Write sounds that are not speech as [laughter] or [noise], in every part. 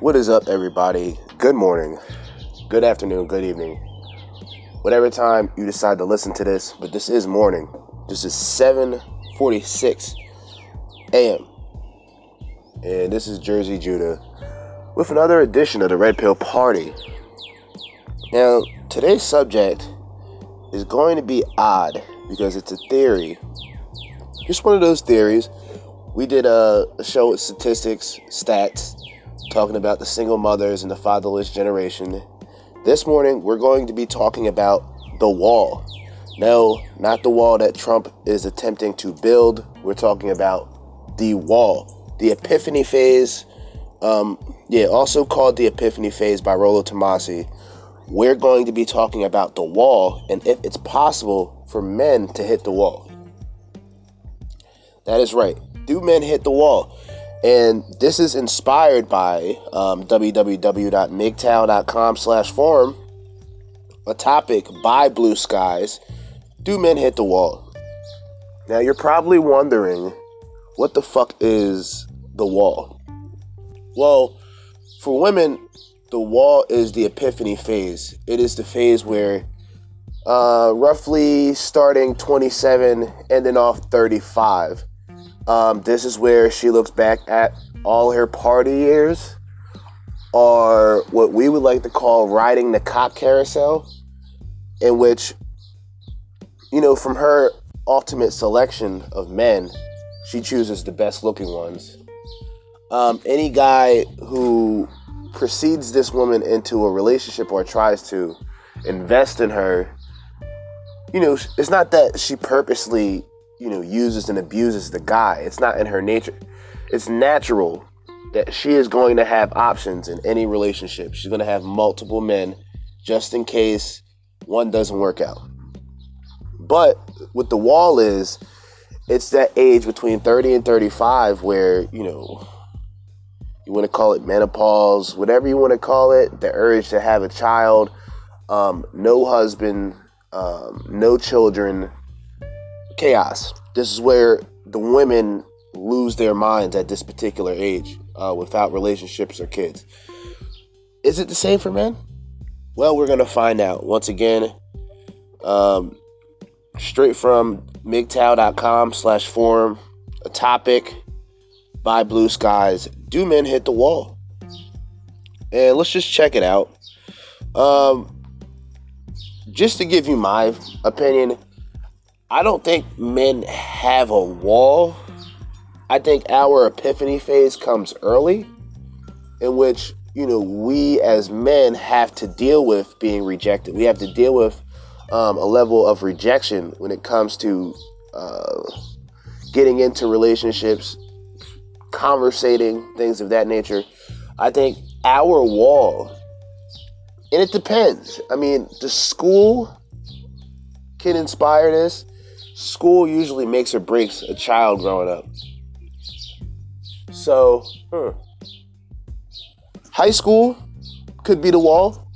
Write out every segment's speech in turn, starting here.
What is up, everybody? Good morning, good afternoon, good evening. Whatever time you decide to listen to this, but this is morning. This is 7:46 a.m. And this is Jerzee Judah with another edition of the Red Pill Party. Now, today's subject is going to be odd because it's a theory. Just one of those theories. We did a, a show with statistics, stats, talking about the single mothers and the fatherless generation. This morning, we're going to be talking about the wall. No, not the wall that Trump is attempting to build. We're talking about the wall, the epiphany phase. Um, yeah, also called the epiphany phase by Rollo Tomassi. We're going to be talking about the wall and if it's possible for men to hit the wall. That is right. Do men hit the wall? And this is inspired by um, www.mgtow.com slash forum, a topic by Blue Skies, Do Men Hit the Wall? Now you're probably wondering, what the fuck is the wall? Well, for women, the wall is the epiphany phase. It is the phase where uh, roughly starting 27, ending off 35 um, this is where she looks back at all her party years, or what we would like to call riding the cock carousel, in which, you know, from her ultimate selection of men, she chooses the best looking ones. Um, any guy who precedes this woman into a relationship or tries to invest in her, you know, it's not that she purposely you know, uses and abuses the guy. It's not in her nature. It's natural that she is going to have options in any relationship. She's going to have multiple men just in case one doesn't work out. But what the wall is, it's that age between 30 and 35 where, you know, you want to call it menopause, whatever you want to call it, the urge to have a child, um, no husband, um, no children, chaos. This is where the women lose their minds at this particular age uh, without relationships or kids. Is it the same for men? Well, we're going to find out. Once again, um, straight from MGTOW.com slash forum, a topic by Blue Skies. Do men hit the wall? And let's just check it out. Um, just to give you my opinion, I don't think men have a wall. I think our epiphany phase comes early, in which, you know, we as men have to deal with being rejected. We have to deal with um, a level of rejection when it comes to uh, getting into relationships, conversating, things of that nature. I think our wall, and it depends. I mean, the school can inspire this school usually makes or breaks a child growing up. So, hmm. high school could be the wall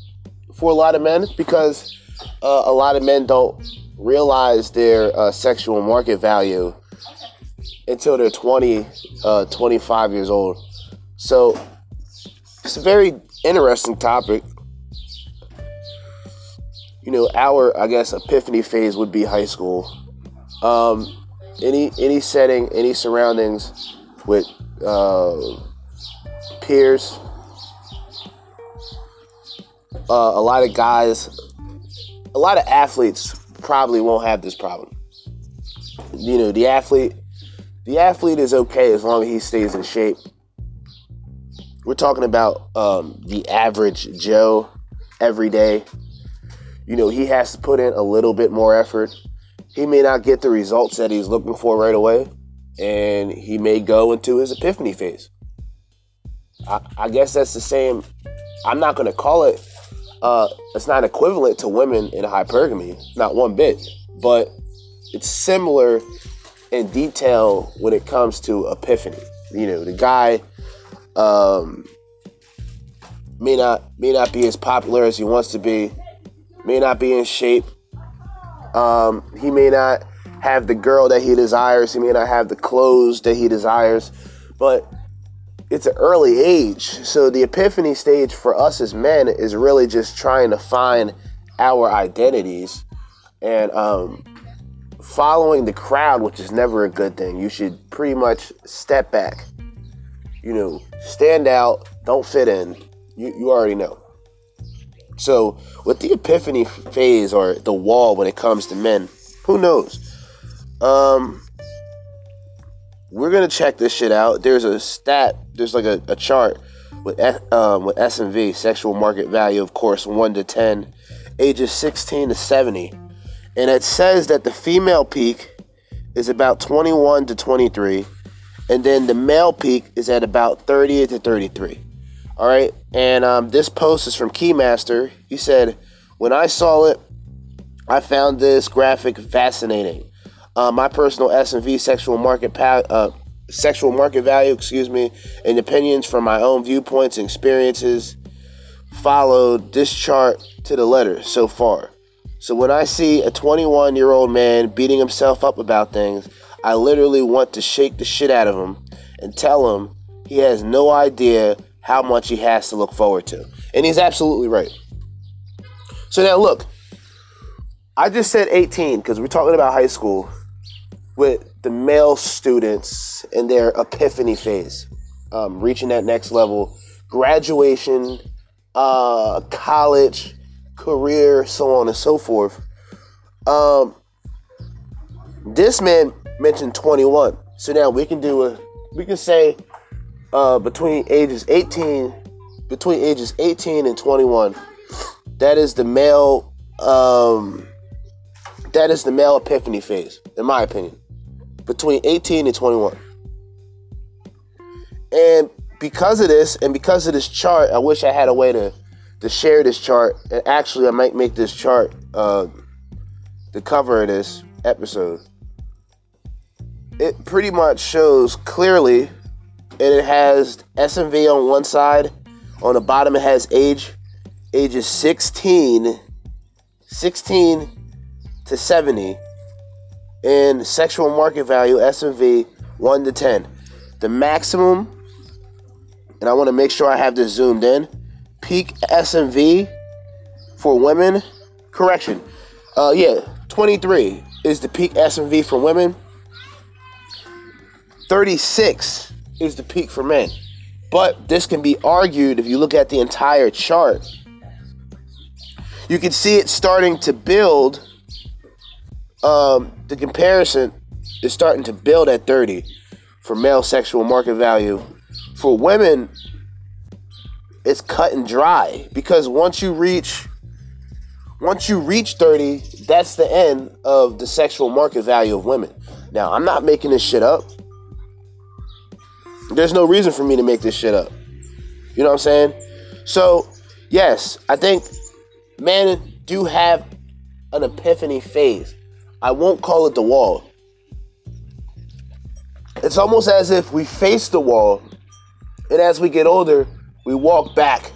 for a lot of men because uh, a lot of men don't realize their uh, sexual market value until they're 20, uh, 25 years old. So, it's a very interesting topic. You know, our, I guess, epiphany phase would be high school um, any any setting, any surroundings with uh, peers. Uh, a lot of guys, a lot of athletes probably won't have this problem. You know, the athlete, the athlete is okay as long as he stays in shape. We're talking about um, the average Joe every day. You know, he has to put in a little bit more effort he may not get the results that he's looking for right away, and he may go into his epiphany phase. I, I guess that's the same. I'm not going to call it. Uh, it's not equivalent to women in hypergamy, not one bit, but it's similar in detail when it comes to epiphany. You know, the guy um, may not may not be as popular as he wants to be, may not be in shape, um, he may not have the girl that he desires. He may not have the clothes that he desires. But it's an early age. So the epiphany stage for us as men is really just trying to find our identities and um, following the crowd, which is never a good thing. You should pretty much step back. You know, stand out, don't fit in. You, you already know. So, with the epiphany phase or the wall when it comes to men, who knows? Um, we're gonna check this shit out. There's a stat. There's like a, a chart with um, with SMV sexual market value, of course, one to ten, ages 16 to 70, and it says that the female peak is about 21 to 23, and then the male peak is at about 30 to 33. All right, and um, this post is from Keymaster. He said, "When I saw it, I found this graphic fascinating." Uh, my personal SMV sexual market pa- uh, sexual market value, excuse me, and opinions from my own viewpoints and experiences followed this chart to the letter so far. So when I see a 21 year old man beating himself up about things, I literally want to shake the shit out of him and tell him he has no idea how much he has to look forward to. And he's absolutely right. So now look, I just said 18 because we're talking about high school with the male students in their epiphany phase, um, reaching that next level, graduation, uh, college, career, so on and so forth. Um, this man mentioned 21, so now we can do a, we can say uh, between ages 18, between ages 18 and 21, that is the male, um, that is the male epiphany phase, in my opinion between 18 and 21. And because of this, and because of this chart, I wish I had a way to to share this chart. And actually, I might make this chart uh, the cover of this episode. It pretty much shows clearly, and it has SMV on one side. On the bottom, it has age, ages 16, 16 to 70 And sexual market value SMV 1 to 10. The maximum, and I want to make sure I have this zoomed in, peak SMV for women, correction, uh, yeah, 23 is the peak SMV for women. 36 is the peak for men. But this can be argued if you look at the entire chart. You can see it starting to build um, the comparison is starting to build at 30 for male sexual market value. For women, it's cut and dry because once you reach once you reach 30, that's the end of the sexual market value of women. Now, I'm not making this shit up. There's no reason for me to make this shit up. You know what I'm saying? So, yes, I think men do have an epiphany phase. I won't call it the wall. It's almost as if we face the wall, and as we get older, we walk back.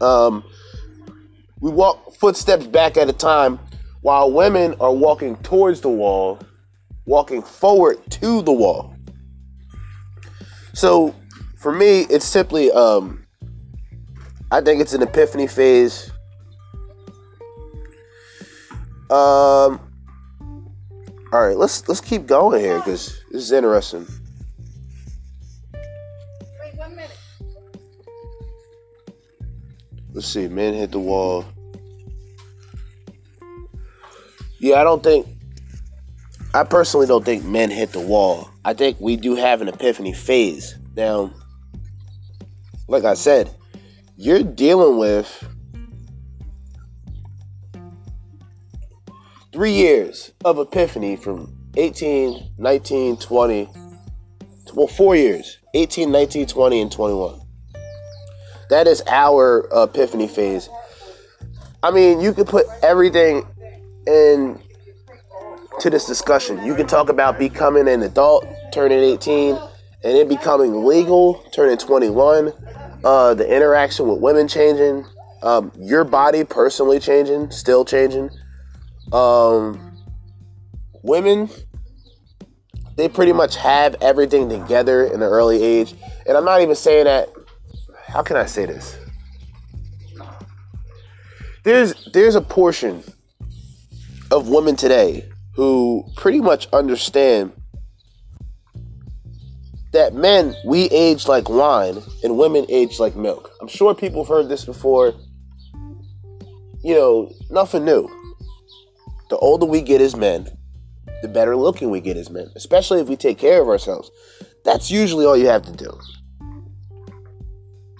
Um, we walk footsteps back at a time, while women are walking towards the wall, walking forward to the wall. So, for me, it's simply, um, I think it's an epiphany phase. Um, all right, let's let's keep going here because this is interesting. Wait one minute. Let's see. Men hit the wall. Yeah, I don't think. I personally don't think men hit the wall. I think we do have an epiphany phase. Now, like I said, you're dealing with three years of epiphany from 18, 19, 20, well, four years 18, 19, 20, and 21. That is our epiphany phase. I mean, you could put everything in to this discussion. You can talk about becoming an adult, turning 18, and then becoming legal, turning 21, uh, the interaction with women changing, um, your body personally changing, still changing um, women they pretty much have everything together in the early age. And I'm not even saying that. How can I say this? There's there's a portion of women today who pretty much understand that men we age like wine and women age like milk. I'm sure people have heard this before. You know, nothing new. The older we get as men, the better looking we get as men, especially if we take care of ourselves. That's usually all you have to do.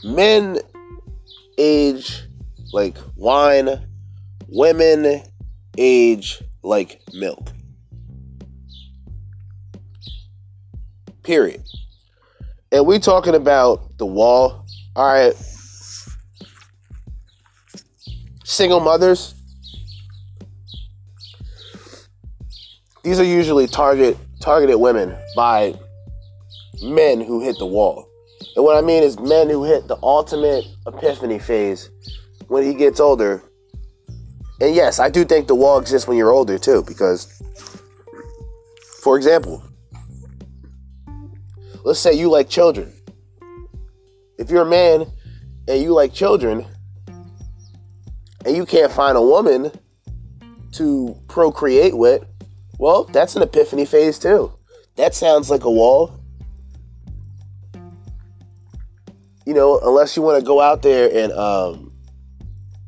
Men age like wine, women age like milk. Period. And we talking about the wall. All right. Single mothers. These are usually target targeted women by men who hit the wall. And what I mean is men who hit the ultimate epiphany phase when he gets older. And yes, I do think the wall exists when you're older too, because, for example, let's say you like children. If you're a man and you like children, and you can't find a woman to procreate with, well, that's an epiphany phase too. That sounds like a wall. You know, unless you want to go out there and um,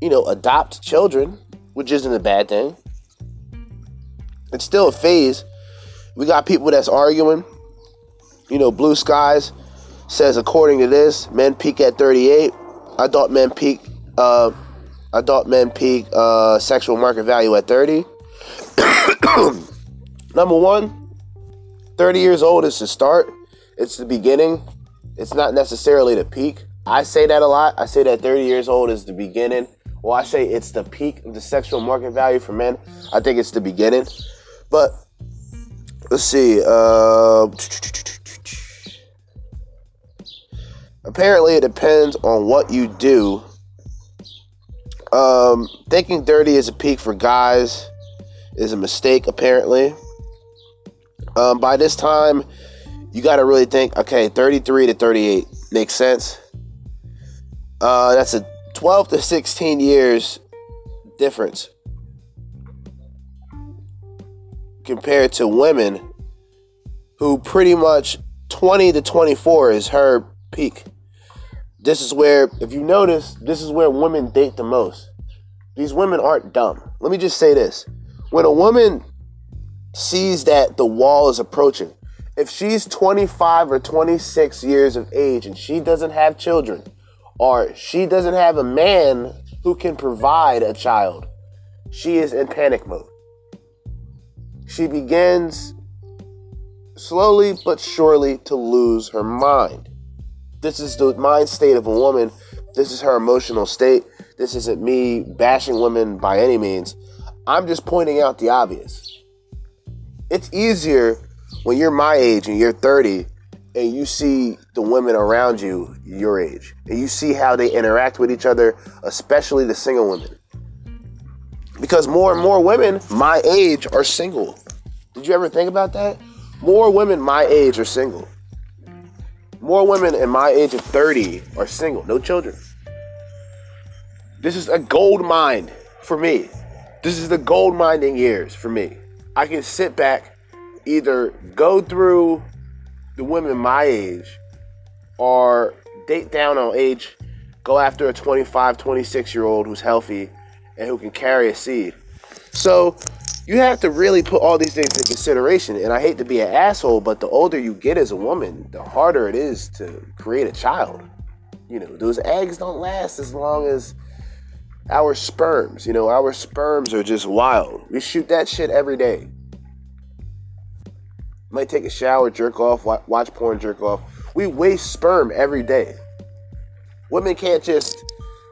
you know, adopt children, which isn't a bad thing. It's still a phase. We got people that's arguing. You know, Blue Skies says, according to this, men peak at 38. I thought men peak. Uh, I thought men peak uh, sexual market value at 30. [coughs] Number one, 30 years old is the start. It's the beginning. It's not necessarily the peak. I say that a lot. I say that 30 years old is the beginning well, I say it's the peak of the sexual market value for men. I think it's the beginning. But let's see. Uh, apparently, it depends on what you do. Um, thinking 30 is a peak for guys is a mistake, apparently. Um, by this time, you got to really think okay, 33 to 38 makes sense. Uh, that's a 12 to 16 years difference compared to women who pretty much 20 to 24 is her peak. This is where, if you notice, this is where women date the most. These women aren't dumb. Let me just say this. When a woman sees that the wall is approaching, if she's 25 or 26 years of age and she doesn't have children, or she doesn't have a man who can provide a child, she is in panic mode. She begins slowly but surely to lose her mind. This is the mind state of a woman. This is her emotional state. This isn't me bashing women by any means. I'm just pointing out the obvious. It's easier when you're my age and you're 30 and you see the women around you your age and you see how they interact with each other especially the single women. Because more and more women my age are single. Did you ever think about that? More women my age are single. More women in my age of 30 are single. No children. This is a gold mine for me. This is the gold mining years for me. I can sit back either go through the women my age are date down on age, go after a 25, 26 year old who's healthy and who can carry a seed. So you have to really put all these things in consideration. And I hate to be an asshole, but the older you get as a woman, the harder it is to create a child. You know, those eggs don't last as long as our sperms. You know, our sperms are just wild. We shoot that shit every day might take a shower, jerk off, watch porn, jerk off. We waste sperm every day. Women can't just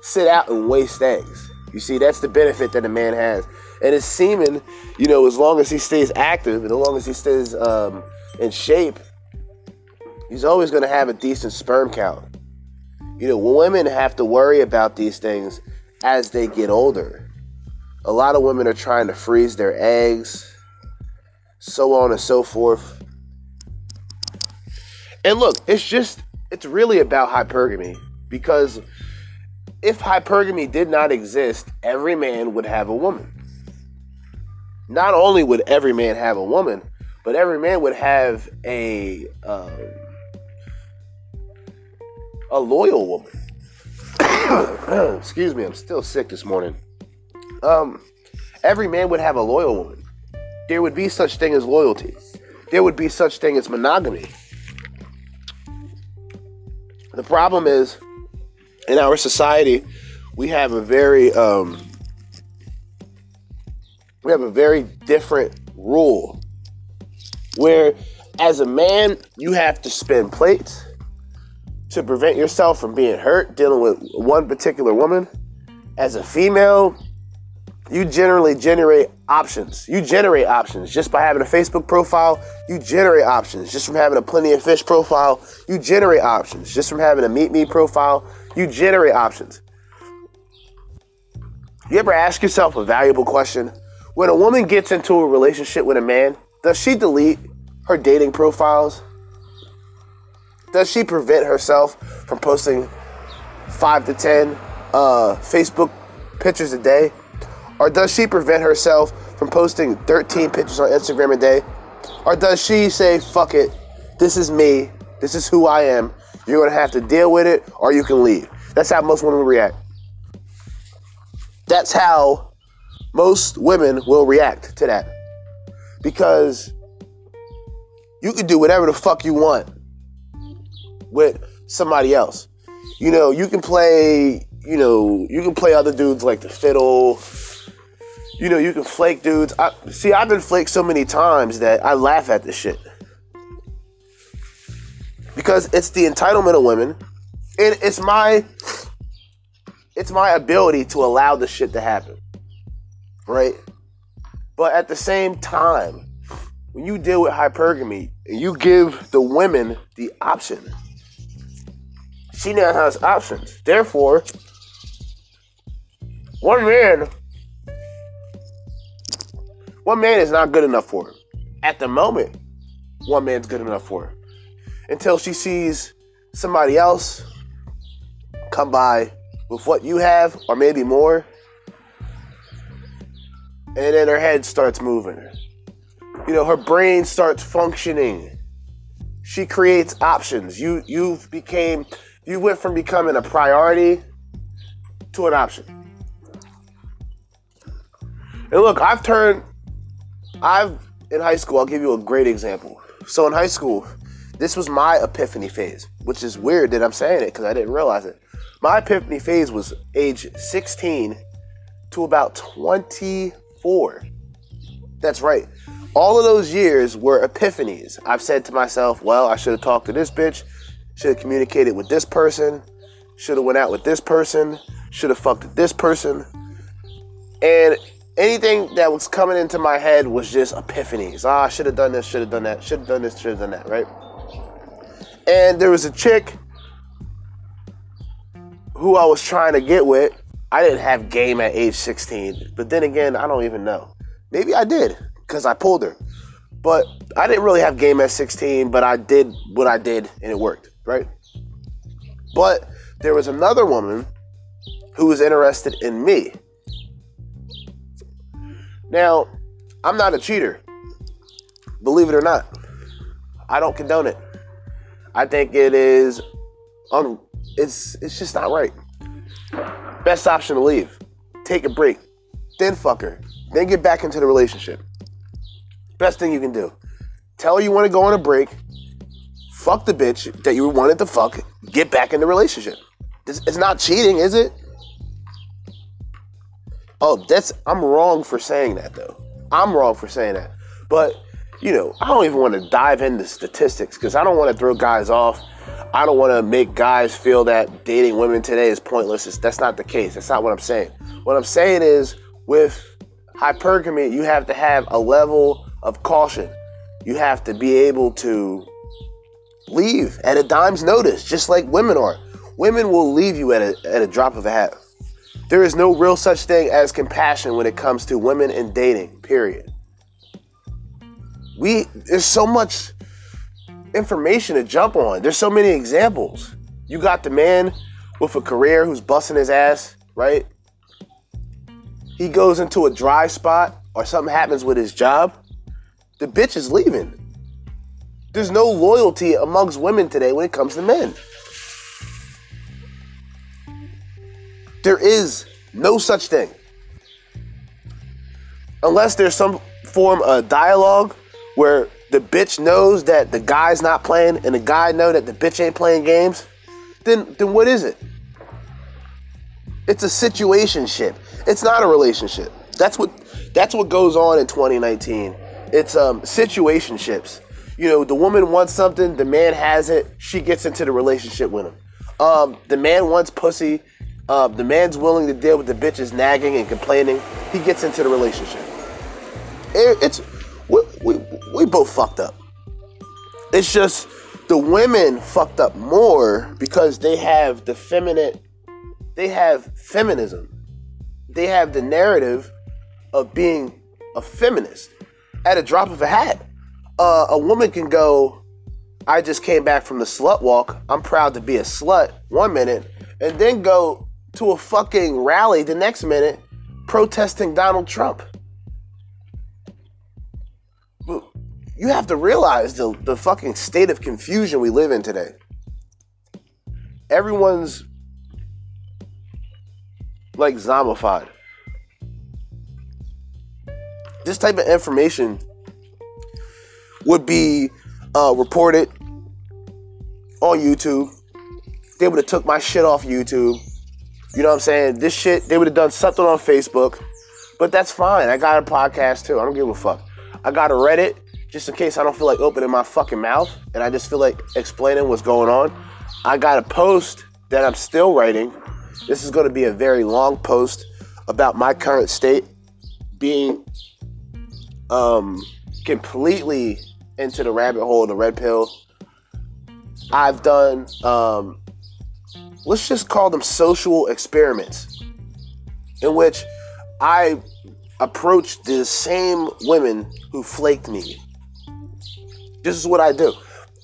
sit out and waste eggs. You see, that's the benefit that a man has. And his semen, you know, as long as he stays active and as long as he stays um, in shape, he's always going to have a decent sperm count. You know, women have to worry about these things as they get older. A lot of women are trying to freeze their eggs so on and so forth. And look, it's just, it's really about hypergamy because if hypergamy did not exist, every man would have a woman. Not only would every man have a woman, but every man would have a uh, a loyal woman. [coughs] Excuse me, I'm still sick this morning. Um, every man would have a loyal woman. There would be such thing as loyalty. There would be such thing as monogamy. The problem is, in our society, we have a very um, we have a very different rule where as a man you have to spin plates to prevent yourself from being hurt dealing with one particular woman as a female you generally generate options. You generate options. Just by having a facebook profile you generate options. Just from having a plenty of fish profile you generate options. Just from having a MeetMe profile you generate options. You ever ask yourself a valuable question? When a woman gets into a relationship with a man, does she delete her dating profiles? Does she prevent herself from posting five to ten uh, Facebook pictures a day? Or does she prevent herself from posting 13 pictures on Instagram a day? Or does she say, fuck it, this is me, this is who I am, you're gonna have to deal with it, or you can leave? That's how most women react. That's how most women will react to that because you can do whatever the fuck you want with somebody else. You know, you can play, you know, you can play other dudes like the fiddle. You know, you can flake dudes. I, see, I've been flaked so many times that I laugh at this shit. Because it's the entitlement of women. And it's my it's my ability to allow this shit to happen right? But at the same time, when you deal with hypergamy and you give the women the option, she now has options. Therefore, one man, one man is not good enough for her. At the moment, one man's good enough for her. Until she sees somebody else come by with what you have, or maybe more, and then her head starts moving. You know, her brain starts functioning. She creates options. You you've became you went from becoming a priority to an option. And look, I've turned I've in high school, I'll give you a great example. So in high school, this was my epiphany phase, which is weird that I'm saying it because I didn't realize it. My epiphany phase was age 16 to about 24. That's right. All of those years were epiphanies. I've said to myself, well, I should have talked to this bitch, should have communicated with this person, should have went out with this person, should have fucked this person. And anything that was coming into my head was just epiphanies. Ah, I should have done this, should have done that, should have done this, should have done that, right? And there was a chick who I was trying to get with I didn't have game at age 16. But then again, I don't even know. Maybe I did because I pulled her. But I didn't really have game at 16, but I did what I did and it worked, right? But there was another woman who was interested in me. Now, I'm not a cheater. Believe it or not. I don't condone it. I think it is un- it's it's just not right. Best option to leave. Take a break. Then fuck her. Then get back into the relationship. Best thing you can do. Tell her you want to go on a break. Fuck the bitch that you wanted to fuck. Get back in the relationship. It's not cheating, is it? Oh, that's I'm wrong for saying that though. I'm wrong for saying that. But you know, I don't even want to dive into statistics because I don't want to throw guys off I don't want to make guys feel that dating women today is pointless. It's, that's not the case. That's not what I'm saying. What I'm saying is with hypergamy, you have to have a level of caution. You have to be able to leave at a dime's notice, just like women are. Women will leave you at a, at a drop of a hat. There is no real such thing as compassion when it comes to women and dating, period. We, there's so much information to jump on. There's so many examples. You got the man with a career who's busting his ass, right? He goes into a dry spot or something happens with his job, the bitch is leaving. There's no loyalty amongst women today when it comes to men. There is no such thing. Unless there's some form of dialogue where the bitch knows that the guy's not playing and the guy know that the bitch ain't playing games, then then what is it? It's a situationship. It's not a relationship. That's what that's what goes on in 2019. It's um situationships. You know, the woman wants something, the man has it, she gets into the relationship with him. Um, the man wants pussy, uh, the man's willing to deal with the bitches nagging and complaining. He gets into the relationship. It, it's we, we, we both fucked up. It's just the women fucked up more because they have the feminine, they have feminism. They have the narrative of being a feminist at a drop of a hat. Uh, a woman can go, I just came back from the slut walk. I'm proud to be a slut one minute, and then go to a fucking rally the next minute protesting Donald Trump. You have to realize the, the fucking state of confusion we live in today. Everyone's like zombified. This type of information would be uh, reported on YouTube. They would have took my shit off YouTube. You know what I'm saying? This shit, they would have done something on Facebook. But that's fine. I got a podcast too. I don't give a fuck. I got a Reddit just in case I don't feel like opening my fucking mouth and I just feel like explaining what's going on. I got a post that I'm still writing. This is going to be a very long post about my current state being um, completely into the rabbit hole, of the red pill. I've done, um, let's just call them social experiments, in which I approached the same women who flaked me. This is what I do.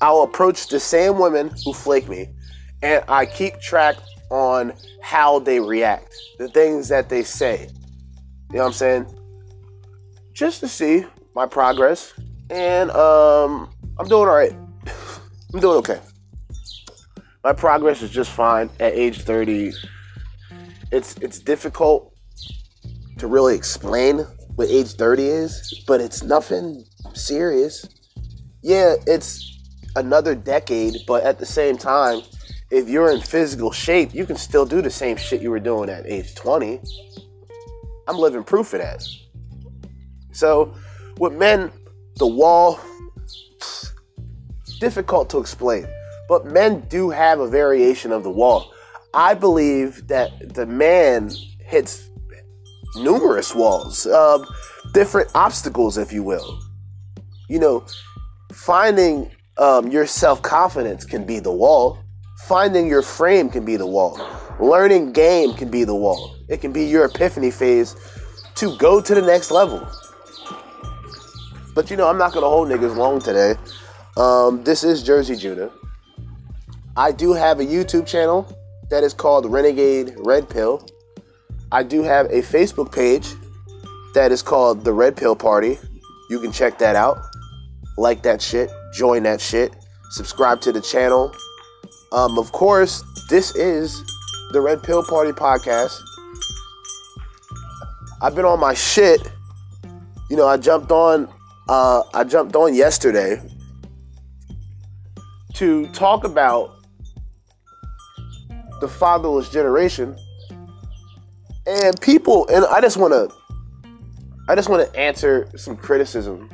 I'll approach the same women who flake me, and I keep track on how they react, the things that they say. You know what I'm saying? Just to see my progress, and um, I'm doing all right. [laughs] I'm doing okay. My progress is just fine at age 30. It's it's difficult to really explain what age 30 is, but it's nothing serious. Yeah, it's another decade, but at the same time, if you're in physical shape, you can still do the same shit you were doing at age 20. I'm living proof of that. So, with men, the wall, difficult to explain, but men do have a variation of the wall. I believe that the man hits numerous walls, uh, different obstacles, if you will. You know, finding um, your self confidence can be the wall. Finding your frame can be the wall. Learning game can be the wall. It can be your epiphany phase to go to the next level. But you know, I'm not gonna hold niggas long today. Um, this is Jerzee Judah. I do have a YouTube channel that is called Renegade Red Pill. I do have a Facebook page that is called The Red Pill Party. You can check that out. Like that shit, join that shit, subscribe to the channel. Um, of course, this is the Red Pill Party podcast. I've been on my shit. You know, I jumped on uh, I jumped on yesterday to talk about the fatherless generation. And people and i just want to i just want to answer some criticism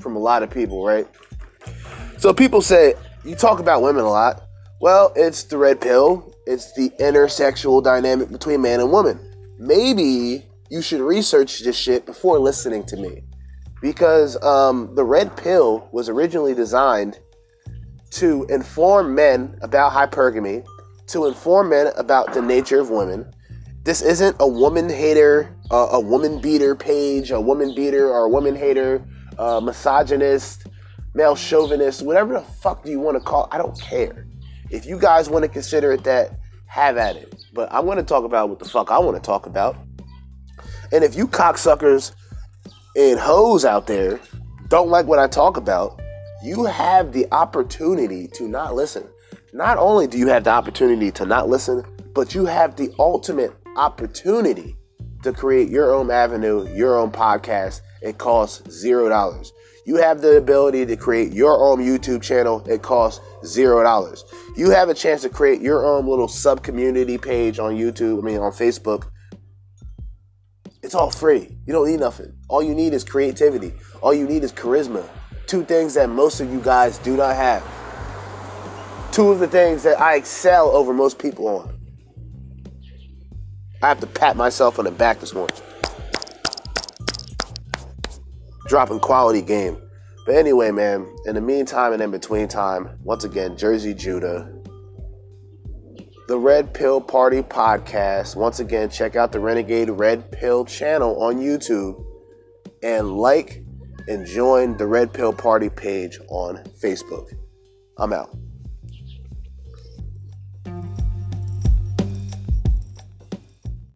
from a lot of people right? So people say you talk about women a lot. Well it's the red pill. It's the intersexual dynamic between man and woman. Maybe you should research this shit before listening to me. Because um, the red pill was originally designed to inform men about hypergamy to inform men about the nature of women this isn't a woman hater, uh, a woman beater page, a woman beater or a woman hater, uh, misogynist, male chauvinist, whatever the fuck do you want to call it, I don't care. If you guys want to consider it that, have at it. But I'm going to talk about what the fuck I want to talk about. And if you cocksuckers and hoes out there don't like what I talk about, you have the opportunity to not listen. Not only do you have the opportunity to not listen, but you have the ultimate opportunity to create your own avenue, your own podcast. It costs zero dollars. You have the ability to create your own YouTube channel. It costs zero dollars. You have a chance to create your own little sub community page on YouTube, I mean, on Facebook. It's all free. You don't need nothing. All you need is creativity. All you need is charisma. Two things that most of you guys do not have. Two of the things that I excel over most people on. I have to pat myself on the back this morning. Dropping quality game. But anyway, man, in the meantime and in between time, once again, Jerzee Judah, the Red Pill Party podcast. Once again, check out the Renegade Red Pill channel on YouTube and like and join the Red Pill Party page on Facebook. I'm out.